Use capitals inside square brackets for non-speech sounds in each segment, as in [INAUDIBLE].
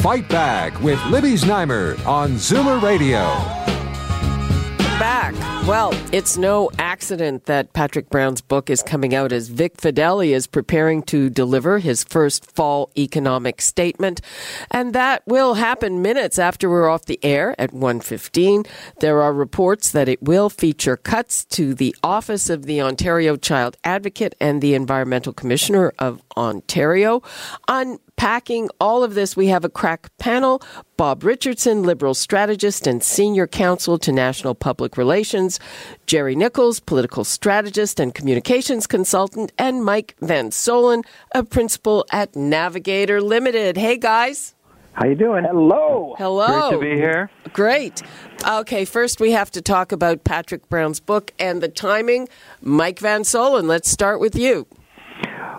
Fight Back with Libby Znaimer on Zoomer Radio. Back. Well, it's no accident that Patrick Brown's book is coming out as Vic Fedeli is preparing to deliver his first fall economic statement, and that will happen minutes after we're off the air at 1:15. There are reports that it will feature cuts to the Office of the Ontario Child Advocate and the Environmental Commissioner of Ontario. Unpacking all of this, we have a crack panel. Bob Richardson, Liberal strategist and senior counsel to National Public Relations, Gerry Nicholls, political strategist and communications consultant, and Mike Van Soelen, a principal at Navigator Limited. Hey, guys. How you doing? Hello. Hello. Great to be here. Great. Okay, first we have to talk about Patrick Brown's book and the timing. Mike Van Soelen, let's start with you.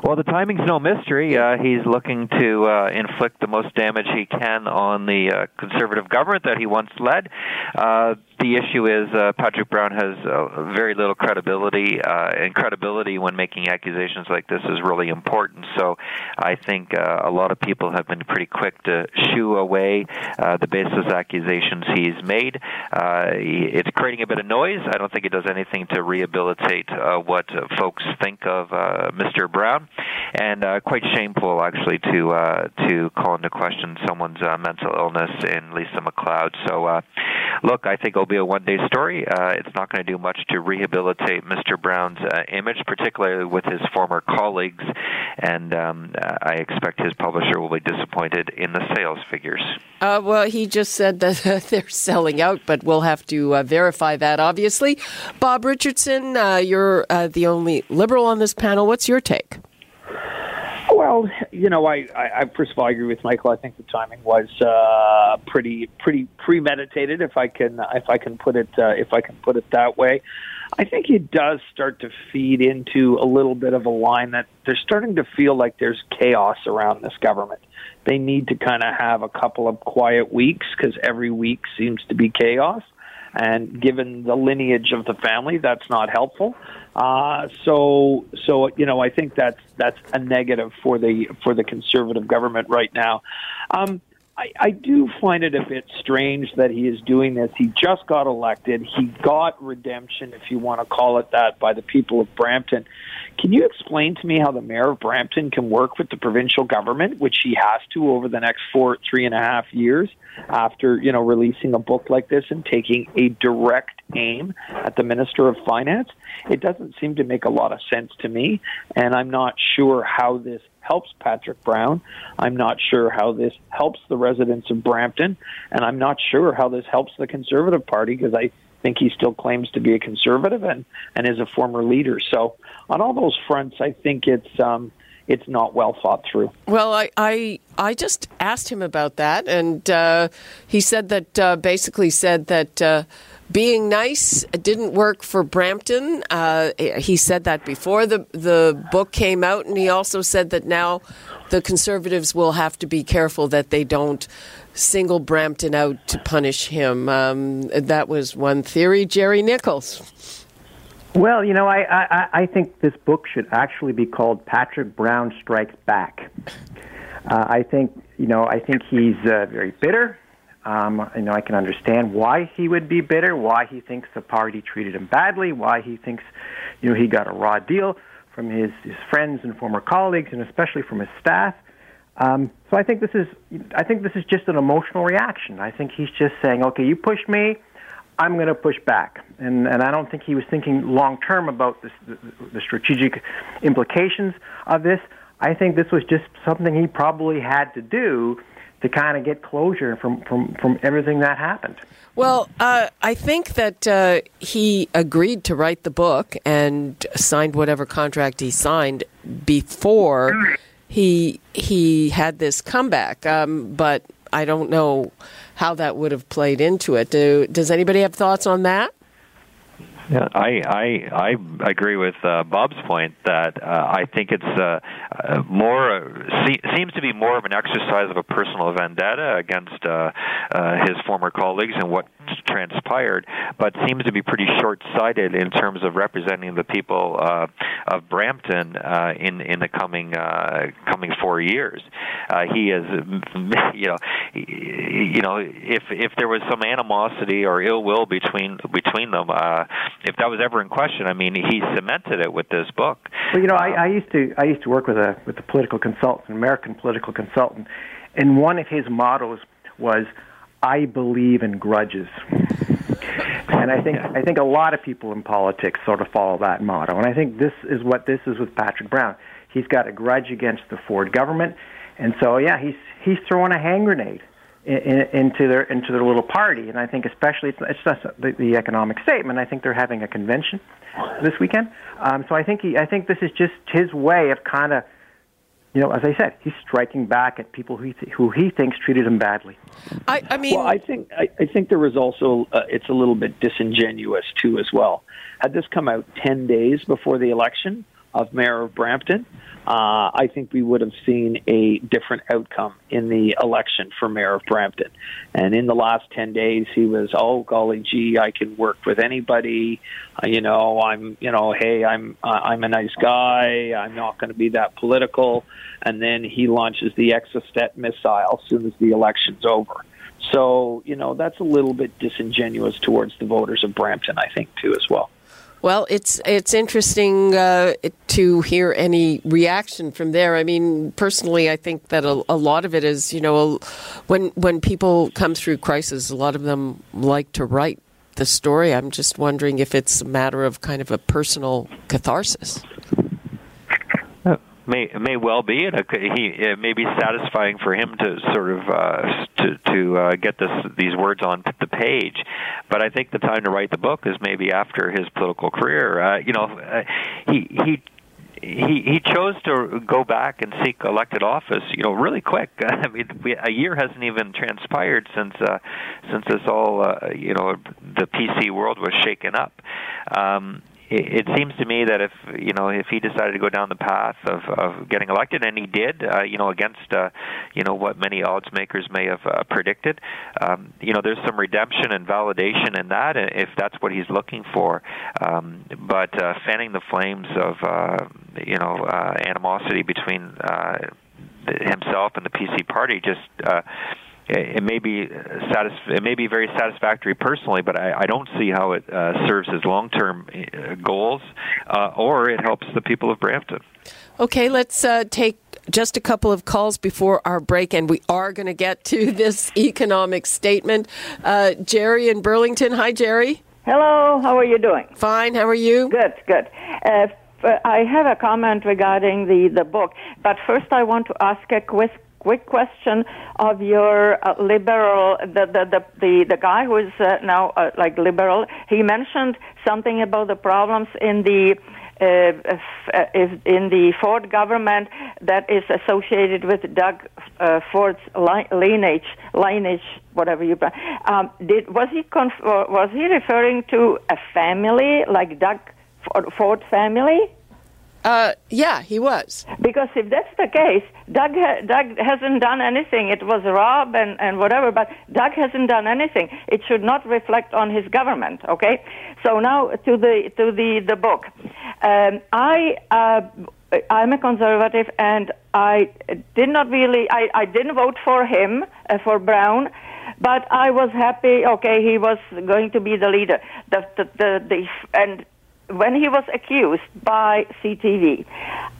Well, the timing's no mystery. Uh, he's looking to uh, inflict the most damage he can on the uh, conservative government that he once led. Uh, the issue is uh, Patrick Brown has uh, very little credibility, uh, and credibility when making accusations like this is really important. So I think uh, a lot of people have been pretty quick to shoo away uh, the baseless accusations he's made. Uh, it's creating a bit of noise. I don't think it does anything to rehabilitate uh, what uh, folks think of uh, Mr. Brown, and uh, quite shameful actually to uh, to call into question someone's uh, mental illness in Lisa MacLeod. So uh, look, I think it'll be a one-day story. Uh, it's not going to do much to rehabilitate Mr. Brown's uh, image, particularly with his former colleagues, and um, uh, I expect his publisher will be disappointed in the sales figures. Uh, well, he just said that [LAUGHS] they're selling out, but we'll have to uh, verify that, obviously. Bob Richardson, uh, you're uh, the only liberal on this panel. What's your take? Well, you know, I, I, I first of all I agree with Michael. I think the timing was uh, pretty pretty premeditated, if I can if I can put it uh, if I can put it that way. I think it does start to feed into a little bit of a line that they're starting to feel like there's chaos around this government. They need to kind of have a couple of quiet weeks because every week seems to be chaos. And given the lineage of the family, that's not helpful. Uh, so, so you know, I think that's that's a negative for the for the conservative government right now. Um, I, I do find it a bit strange that he is doing this. He just got elected. He got redemption, if you want to call it that, by the people of Brampton. Can you explain to me how the mayor of Brampton can work with the provincial government, which he has to over the next four, three and a half years, after you know releasing a book like this and taking a direct aim at the minister of finance? It doesn't seem to make a lot of sense to me, and I'm not sure how this helps Patrick Brown. I'm not sure how this helps the residents of Brampton, and I'm not sure how this helps the Conservative Party because I think he still claims to be a conservative and and is a former leader. So on all those fronts, I think it's um, it's not well thought through. Well, I I, I just asked him about that, and uh, he said that uh, basically said that. Uh, being nice didn't work for Brampton. Uh, he said that before the the book came out, and he also said that now the Conservatives will have to be careful that they don't single Brampton out to punish him. Um, that was one theory. Gerry Nicholls. Well, you know, I, I, I think this book should actually be called Patrick Brown Strikes Back. Uh, I think, you know, I think he's uh, very bitter. Um, you know, I can understand why he would be bitter, why he thinks the party treated him badly, why he thinks, you know, he got a raw deal from his, his friends and former colleagues, and especially from his staff. Um, so I think this is, I think this is just an emotional reaction. I think he's just saying, okay, you pushed me, I'm going to push back, and and I don't think he was thinking long term about this, the, the strategic implications of this. I think this was just something he probably had to do to kind of get closure from, from, from everything that happened. Well, uh, I think that uh, he agreed to write the book and signed whatever contract he signed before he he had this comeback. Um, but I don't know how that would have played into it. Do, does anybody have thoughts on that? Yeah, I I I agree with uh, Bob's point that uh, I think it's uh, uh, more uh, se- seems to be more of an exercise of a personal vendetta against uh, uh, his former colleagues and what transpired, but seems to be pretty short-sighted in terms of representing the people uh, of Brampton uh, in in the coming uh, coming four years. Uh, he is, [LAUGHS] you know, you know, if if there was some animosity or ill will between between them. Uh, if that was ever in question, I mean, he cemented it with this book. Well, you know, I, I used to I used to work with a with a political consultant, an American political consultant, and one of his mottos was, "I believe in grudges." And I think I think a lot of people in politics sort of follow that motto. And I think this is what this is with Patrick Brown. He's got a grudge against the Ford government, and so yeah, he's he's throwing a hand grenade in, in, into their into their little party. And I think especially it's, it's just the, the economic statement. I think they're having a convention this weekend. Um, so I think he I think this is just his way of kind of. You know, as I said, he's striking back at people who he, th- who he thinks treated him badly. I, I mean, well, I think I, I think there was also uh, it's a little bit disingenuous too as well. Had this come out ten days before the election of mayor of Brampton, uh, I think we would have seen a different outcome in the election for mayor of Brampton. And in the last 10 days, he was, oh, golly gee, I can work with anybody. Uh, you know, I'm, you know, hey, I'm, uh, I'm a nice guy. I'm not going to be that political. And then he launches the Exocet missile as soon as the election's over. So, you know, that's a little bit disingenuous towards the voters of Brampton, I think, too, as well. Well, it's it's interesting uh, to hear any reaction from there. I mean, personally, I think that a, a, lot of it is, you know, when when people come through crisis, a lot of them like to write the story. I'm just wondering if it's a matter of kind of a personal catharsis may may well be, and he it may be satisfying for him to sort of uh, to to uh, get this these words on the page. But I think the time to write the book is maybe after his political career. Uh, you know, uh, he he he he chose to go back and seek elected office, you know, really quick. [LAUGHS] I mean, we, a year hasn't even transpired since uh, since this all, uh, you know, the PC world was shaken up. Um, it, seems to me that if you know if he decided to go down the path of, of getting elected, and he did, uh, you know, against uh, you know what many odds makers may have uh, predicted, um, you know, there's some redemption and validation in that if that's what he's looking for. Um, but uh, fanning the flames of uh, you know uh, animosity between uh, himself and the PC party just. Uh, it may be satis- it may be very satisfactory personally, but I, I don't see how it uh, serves his long term uh, goals, uh, or it helps the people of Brampton. Okay, let's uh, take just a couple of calls before our break, and we are going to get to [LAUGHS] this economic statement. Uh, Jerry in Burlington. Hi, Jerry. Hello. How are you doing? Fine. How are you? Good. Good. Uh, I have a comment regarding the, the book, but first I want to ask a quick quick question of your uh, liberal the, the the the the guy who is uh, now uh, like liberal he mentioned something about the problems in the uh, uh in the Ford government that is associated with Doug uh, Ford's lineage, lineage, whatever you. Um, did was he conf- was he referring to a family like Doug Ford family? Uh, yeah, he was. Because if that's the case, Doug ha- Doug hasn't done anything. It was Rob and, and whatever, but Doug hasn't done anything. It should not reflect on his government. Okay. So now to the to the the book. Um, I. Uh, I'm a conservative, and I did not really. I, I didn't vote for him uh, for Brown, but I was happy. Okay, he was going to be the leader. The the the, the and when he was accused by CTV,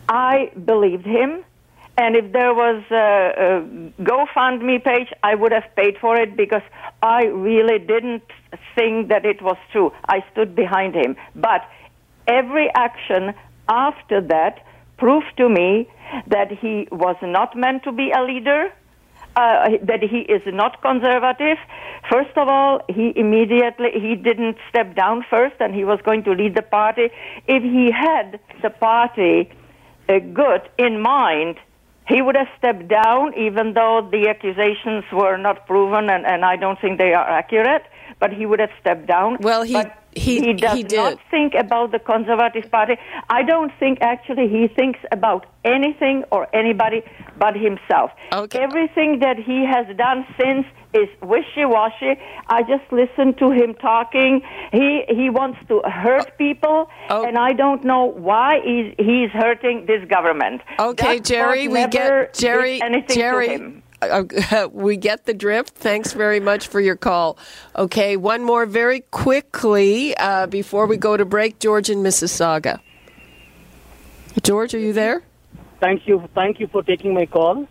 I believed him. And if there was a, a GoFundMe page, I would have paid for it because I really didn't think that it was true. I stood behind him. But every action after that proved to me that he was not meant to be a leader, uh, that he is not conservative. First of all, he immediately he didn't step down first, and he was going to lead the party. If he had the party uh, good in mind, he would have stepped down, even though the accusations were not proven, and, and I don't think they are accurate. But he would have stepped down. Well, he but he, he does he not think about the Conservative Party. I don't think actually he thinks about anything or anybody but himself. Okay. Everything that he has done since is wishy-washy. I just listen to him talking. He he wants to hurt oh. people, Oh. and I don't know why he's he's hurting this government. Okay, That Jerry, we get Jerry. anything Jerry. Uh, [LAUGHS] we get the drift. Thanks very much for your call. Okay, one more very quickly uh, before we go to break. George in Mississauga. George, are you there? Thank you. Thank you for taking my call.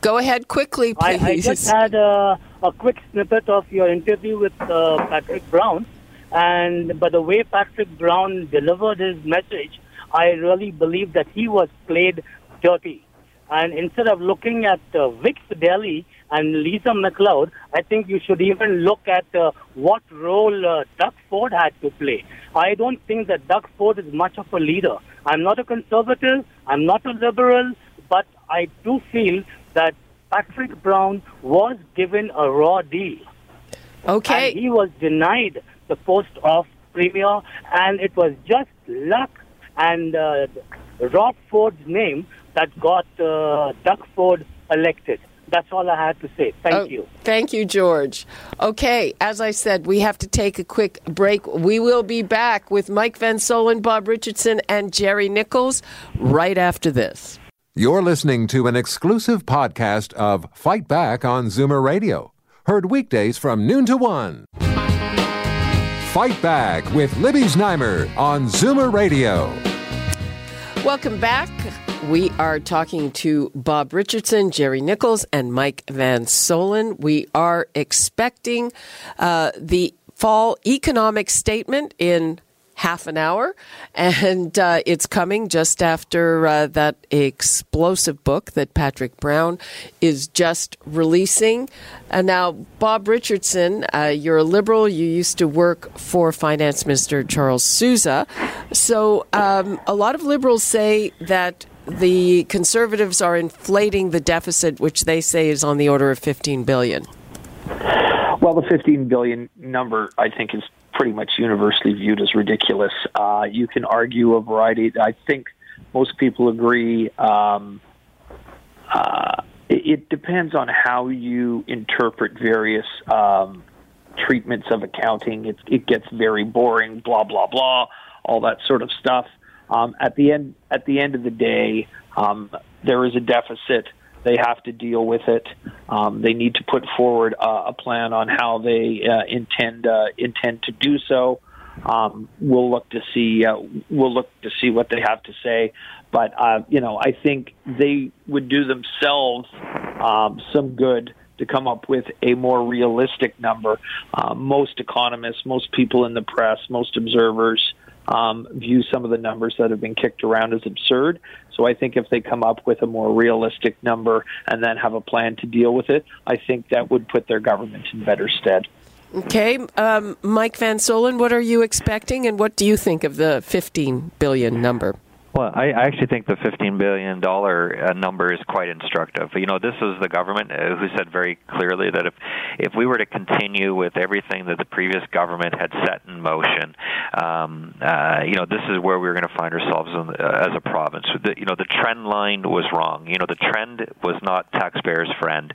Go ahead quickly, I, please. I just had a, a quick snippet of your interview with uh, Patrick Brown, and by the way Patrick Brown delivered his message, I really believe that he was played dirty. And instead of looking at uh, Vic Fedeli and Lisa MacLeod, I think you should even look at uh, what role uh, Doug Ford had to play. I don't think that Doug Ford is much of a leader. I'm not a conservative, I'm not a liberal, but I do feel that Patrick Brown was given a raw deal. okay. And he was denied the post of premier, and it was just luck and uh, Rob Ford's name that got uh, Doug Ford elected. That's all I had to say. Thank Oh, you. Thank you, George. Okay, as I said, we have to take a quick break. We will be back with Mike Van Soelen, Bob Richardson, and Gerry Nicholls right after this. You're listening to an exclusive podcast of Fight Back on Zoomer Radio, heard weekdays from noon to one. Fight Back with Libby Znaimer on Zoomer Radio. Welcome back. We are talking to Bob Richardson, Gerry Nicholls, and Mike Van Soelen. We are expecting uh, the fall economic statement in half an hour, and uh, it's coming just after uh, that explosive book that Patrick Brown is just releasing. And now, Bob Richardson, uh, you're a liberal. You used to work for Finance Minister Charles Sousa. So, um, a lot of liberals say that the conservatives are inflating the deficit, which they say is on the order of 15 billion. Well, the 15 billion number, I think, is pretty much universally viewed as ridiculous. Uh, you can argue a variety. I think most people agree. Um, uh, it, depends on how you interpret various um, treatments of accounting. It, it gets very boring. Blah blah blah. All that sort of stuff. Um, at the end, at the end of the day, um, there is a deficit. They have to deal with it. Um, they need to put forward uh, a plan on how they uh, intend uh, intend to do so. Um, we'll look to see uh, we'll look to see what they have to say. But uh, you know, I think they would do themselves um, some good to come up with a more realistic number. Uh, most economists, most people in the press, most observers um, view some of the numbers that have been kicked around as absurd. So I think if they come up with a more realistic number and then have a plan to deal with it, I think that would put their government in better stead. Okay, um, Mike Van Soelen, what are you expecting, and what do you think of the 15 billion number? Well, I actually think the $15 billion uh, number is quite instructive. You know, this is the government uh, who said very clearly that if, if we were to continue with everything that the previous government had set in motion, um, uh, you know, this is where we were going to find ourselves in, uh, as a province. The, you know, the trend line was wrong. You know, the trend was not taxpayers' friend.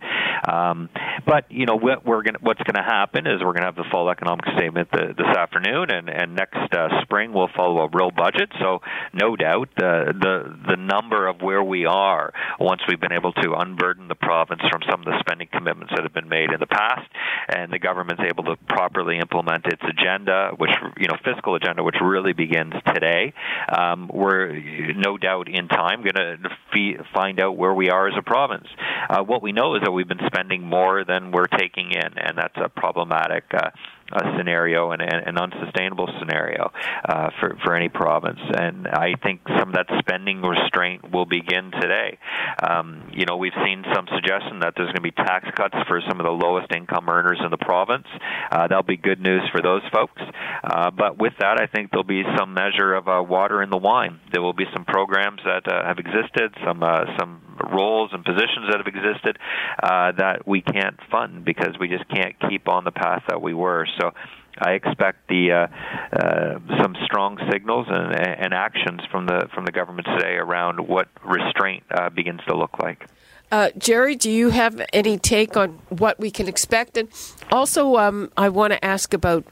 Um, but, you know, what we're gonna, what's going to happen is we're going to have the full economic statement the, this afternoon, and, and next uh, spring we'll follow a real budget. So, no doubt, the the the number of where we are once we've been able to unburden the province from some of the spending commitments that have been made in the past, and the government's able to properly implement its agenda, which you know fiscal agenda, which really begins today. Um, we're no doubt in time going to find out where we are as a province. Uh, what we know is that we've been spending more than we're taking in, and that's a problematic. Uh, uh, scenario and an unsustainable scenario uh, for for any province. And I think some of that spending restraint will begin today. Um, you know, we've seen some suggestion that there's going to be tax cuts for some of the lowest income earners in the province. Uh, that'll be good news for those folks. Uh, but with that, I think there'll be some measure of uh, water in the wine. There will be some programs that uh, have existed, some some roles and positions that have existed uh, that we can't fund because we just can't keep on the path that we were. So I expect the uh, uh, some strong signals and, and actions from the from the government today around what restraint uh, begins to look like. Uh, Gerry, do you have any take on what we can expect? And also, um, I want to ask about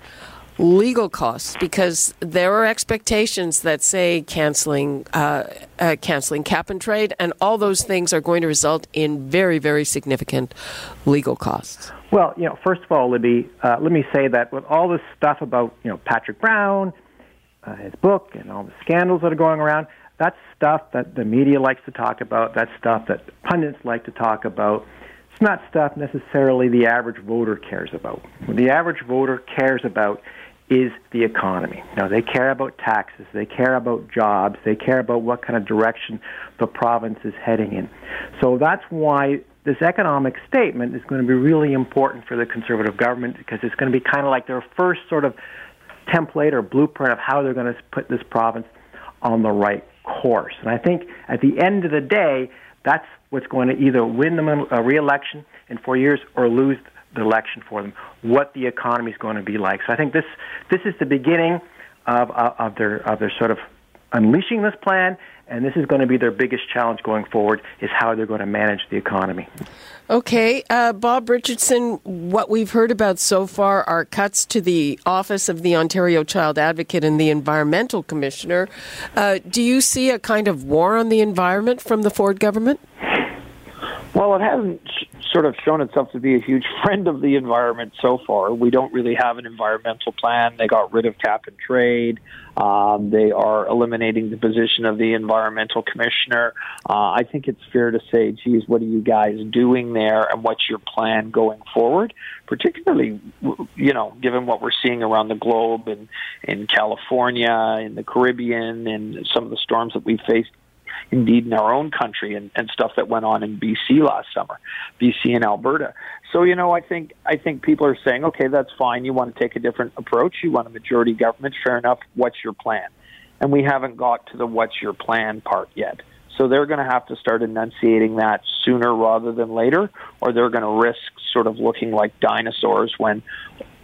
legal costs because there are expectations that say canceling uh, uh, canceling cap and trade and all those things are going to result in very very significant legal costs. Well, you know, first of all, Libby, uh, let me say that with all this stuff about you know Patrick Brown, uh, his book, and all the scandals that are going around, that's stuff that the media likes to talk about. That's stuff that pundits like to talk about. It's not stuff necessarily the average voter cares about. What the average voter cares about is the economy. Now, they care about taxes, they care about jobs, they care about what kind of direction the province is heading in. So that's why this economic statement is going to be really important for the conservative government because it's going to be kind of like their first sort of template or blueprint of how they're going to put this province on the right course. And I think at the end of the day, that's what's going to either win them a re-election in four years or lose the election for them, what the economy is going to be like. So I think this this is the beginning of uh, of their of their sort of unleashing this plan, and this is going to be their biggest challenge going forward: is how they're going to manage the economy. Okay, uh, Bob Richardson, what we've heard about so far are cuts to the Office of the Ontario Child Advocate and the Environmental Commissioner. Uh, do you see a kind of war on the environment from the Ford government? Well, it hasn't sort of shown itself to be a huge [LAUGHS] friend of the environment so far. We don't really have an environmental plan. They got rid of cap and trade. Um, they are eliminating the position of the environmental commissioner. Uh, I think it's fair to say, geez, what are you guys doing there, and what's your plan going forward? Particularly, you know, given what we're seeing around the globe and in California, in the Caribbean, and some of the storms that we faced indeed in our own country and, and stuff that went on in BC last summer, BC and Alberta. So you know, I think I think people are saying, okay, that's fine. You want to take a different approach. You want a majority government. Fair enough. What's your plan? And we haven't got to the what's your plan part yet. So they're going to have to start enunciating that sooner rather than later, or they're going to risk sort of looking like dinosaurs when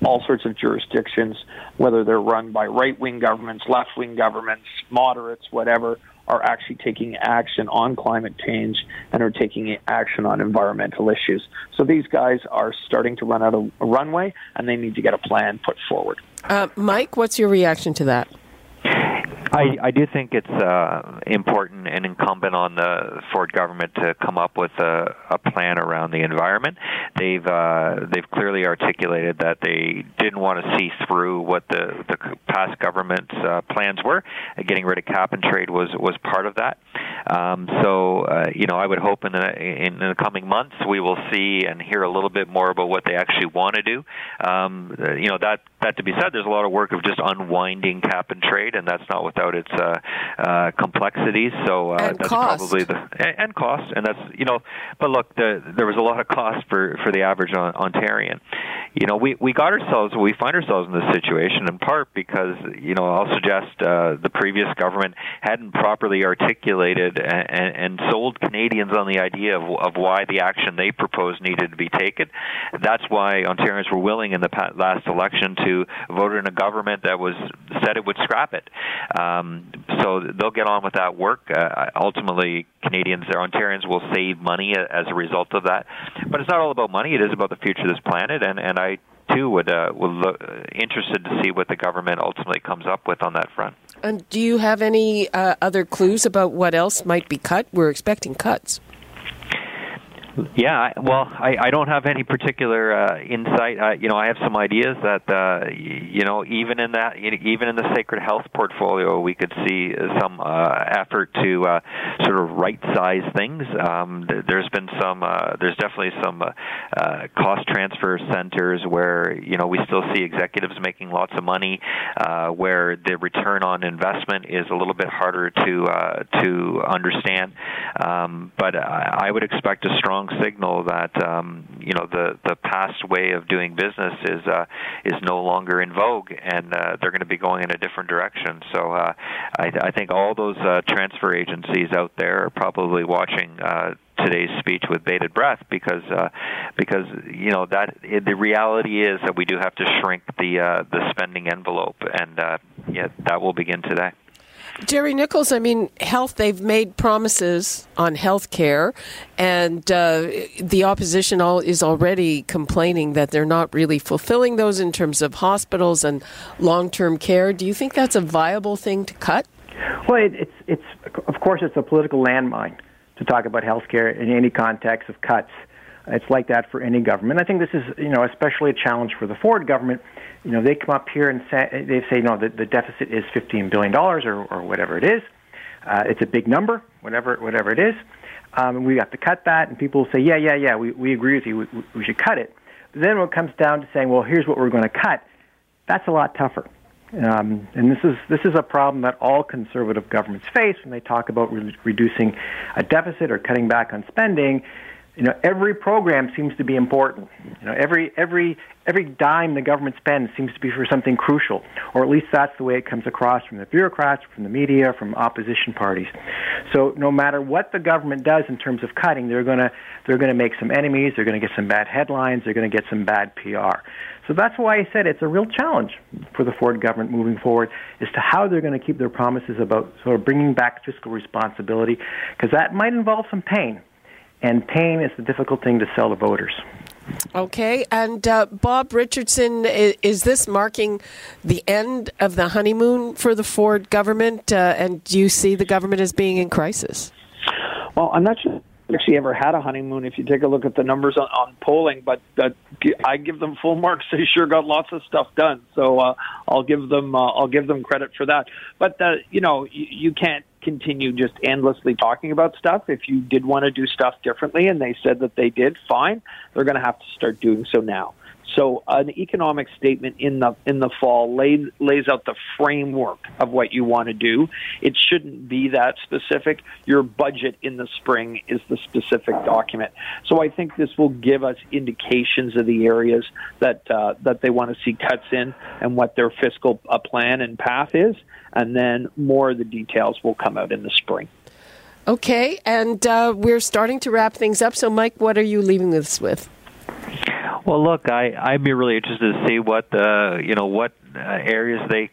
all sorts of jurisdictions, whether they're run by right wing governments, left wing governments, moderates, whatever, are actually taking action on climate change and are taking action on environmental issues. So these guys are starting to run out of runway and they need to get a plan put forward. Uh, Mike, what's your reaction to that? I, I do think it's uh, important and incumbent on the Ford government to come up with a, a plan around the environment. They've uh, they've clearly articulated that they didn't want to see through what the the past government's uh, plans were. Getting rid of cap and trade was was part of that. Um, so uh, you know, I would hope in the in the coming months we will see and hear a little bit more about what they actually want to do. Um, you know that that to be said, there's a lot of work of just unwinding cap and trade, and that's not without its uh, uh, complexities. So uh, and that's cost. probably the and, and cost, and that's you know. But look, the, there was a lot of cost for for the average Ontarian. You know, we we got ourselves we find ourselves in this situation in part because you know I'll suggest uh, the previous government hadn't properly articulated and, and, and sold Canadians on the idea of, of why the action they proposed needed to be taken. That's why Ontarians were willing in the last election to vote in a government that was said it would scrap it. Um, so they'll get on with that work. Uh, ultimately, Canadians or Ontarians will save money as a result of that. But it's not all about money. It is about the future of this planet, and and I too would uh, would look uh, interested to see what the government ultimately comes up with on that front. And do you have any uh, other clues about what else might be cut? We're expecting cuts. Yeah, well, I, I don't have any particular uh, insight. Uh, you know, I have some ideas that uh, you know, even in that, even in the sacred health portfolio, we could see some uh, effort to uh, sort of right-size things. Um, there's been some, uh, there's definitely some uh, uh, cost transfer centers where you know we still see executives making lots of money, uh, where the return on investment is a little bit harder to uh, to understand. Um, but I, I would expect a strong strong signal that um, you know the the past way of doing business is uh, is no longer in vogue, and uh, they're going to be going in a different direction. So uh, I, I think all those uh, transfer agencies out there are probably watching uh, today's speech with bated breath because uh, because you know that the reality is that we do have to shrink the uh, the spending envelope, and uh, yeah, that will begin today. Gerry Nicholls, I mean, health, they've made promises on health care, and uh, the opposition all, is already complaining that they're not really fulfilling those in terms of hospitals and long term care. Do you think that's a viable thing to cut? Well, it, it's, it's, of course, it's a political landmine to talk about health care in any context of cuts. It's like that for any government. I think this is, you know, especially a challenge for the Ford government you know, they come up here and say, they say, no, the, the deficit is $15 billion or, or whatever it is. Uh, it's a big number, whatever, whatever it is. Um, we have to cut that, and people say, yeah, yeah, yeah, we, we agree with you, we, we should cut it. But then when it comes down to saying, well, here's what we're going to cut, that's a lot tougher. Um, and this is this is a problem that all conservative governments face when they talk about re- reducing a deficit or cutting back on spending you know every program seems to be important. You know every every every dime the government spends seems to be for something crucial or at least that's the way it comes across from the bureaucrats from the media from opposition parties. So no matter what the government does in terms of cutting they're going to they're going to make some enemies they're going to get some bad headlines they're going to get some bad PR so that's why I said it's a real challenge for the Ford government moving forward as to how they're going to keep their promises about sort of bringing back fiscal responsibility because that might involve some pain and pain is the difficult thing to sell to voters. Okay, and uh, Bob Richardson, is, is, this marking the end of the honeymoon for the Ford government? Uh, and do you see the government as being in crisis? Well, I'm not sure actually ever had a honeymoon if you take a look at the numbers on, on polling but uh, I give them full marks [LAUGHS] they sure got lots of stuff done so uh, I'll give them uh, I'll give them credit for that but uh, you know you, you can't continue just endlessly talking about stuff. If you did want to do stuff differently and they said that they did, fine. They're going to have to start doing so now. So an economic statement in the in the fall lays lays out the framework of what you want to do. It shouldn't be that specific. Your budget in the spring is the specific document. So I think this will give us indications of the areas that uh, that they want to see cuts in and what their fiscal uh, plan and path is, and then more of the details will come out in the spring. Okay, and uh, we're starting to wrap things up. So, Mike, what are you leaving us with? Well, look, I I'd be really interested to see what the you know what uh, areas they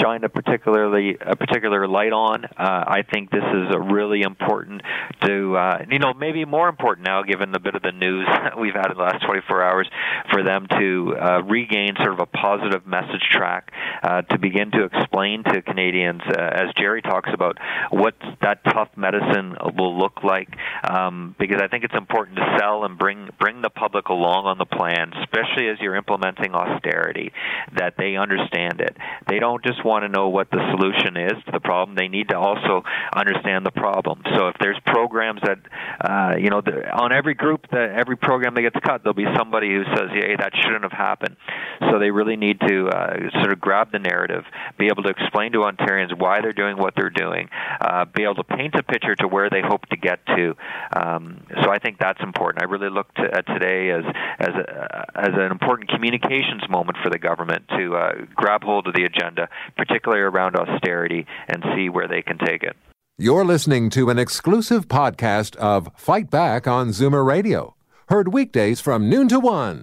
shine a particularly a particular light on. Uh, I think this is really important to uh, you know maybe more important now given the bit of the news [LAUGHS] we've had in the last 24 hours for them to uh, regain sort of a positive message track uh, to begin to explain to Canadians uh, as Gerry talks about what that tough medicine will look like um, because I think it's important to sell and bring bring the public along on the plan especially as you're implementing austerity that they understand it. They don't just want to know what the solution is to the problem. They need to also understand the problem. So if there's programs that, uh, you know, the, on every group, that every program that gets cut, there'll be somebody who says, "Hey, that shouldn't have happened." So they really need to uh, sort of the narrative, be able to explain to Ontarians why they're doing what they're doing, uh, be able to paint a picture to where they hope to get to. Um, so I think that's important. I really look to, at today as as a, as an important communications moment for the government to uh, grab hold of the agenda, particularly around austerity, and see where they can take it. You're listening to an exclusive podcast of Fight Back on Zoomer Radio, heard weekdays from noon to one.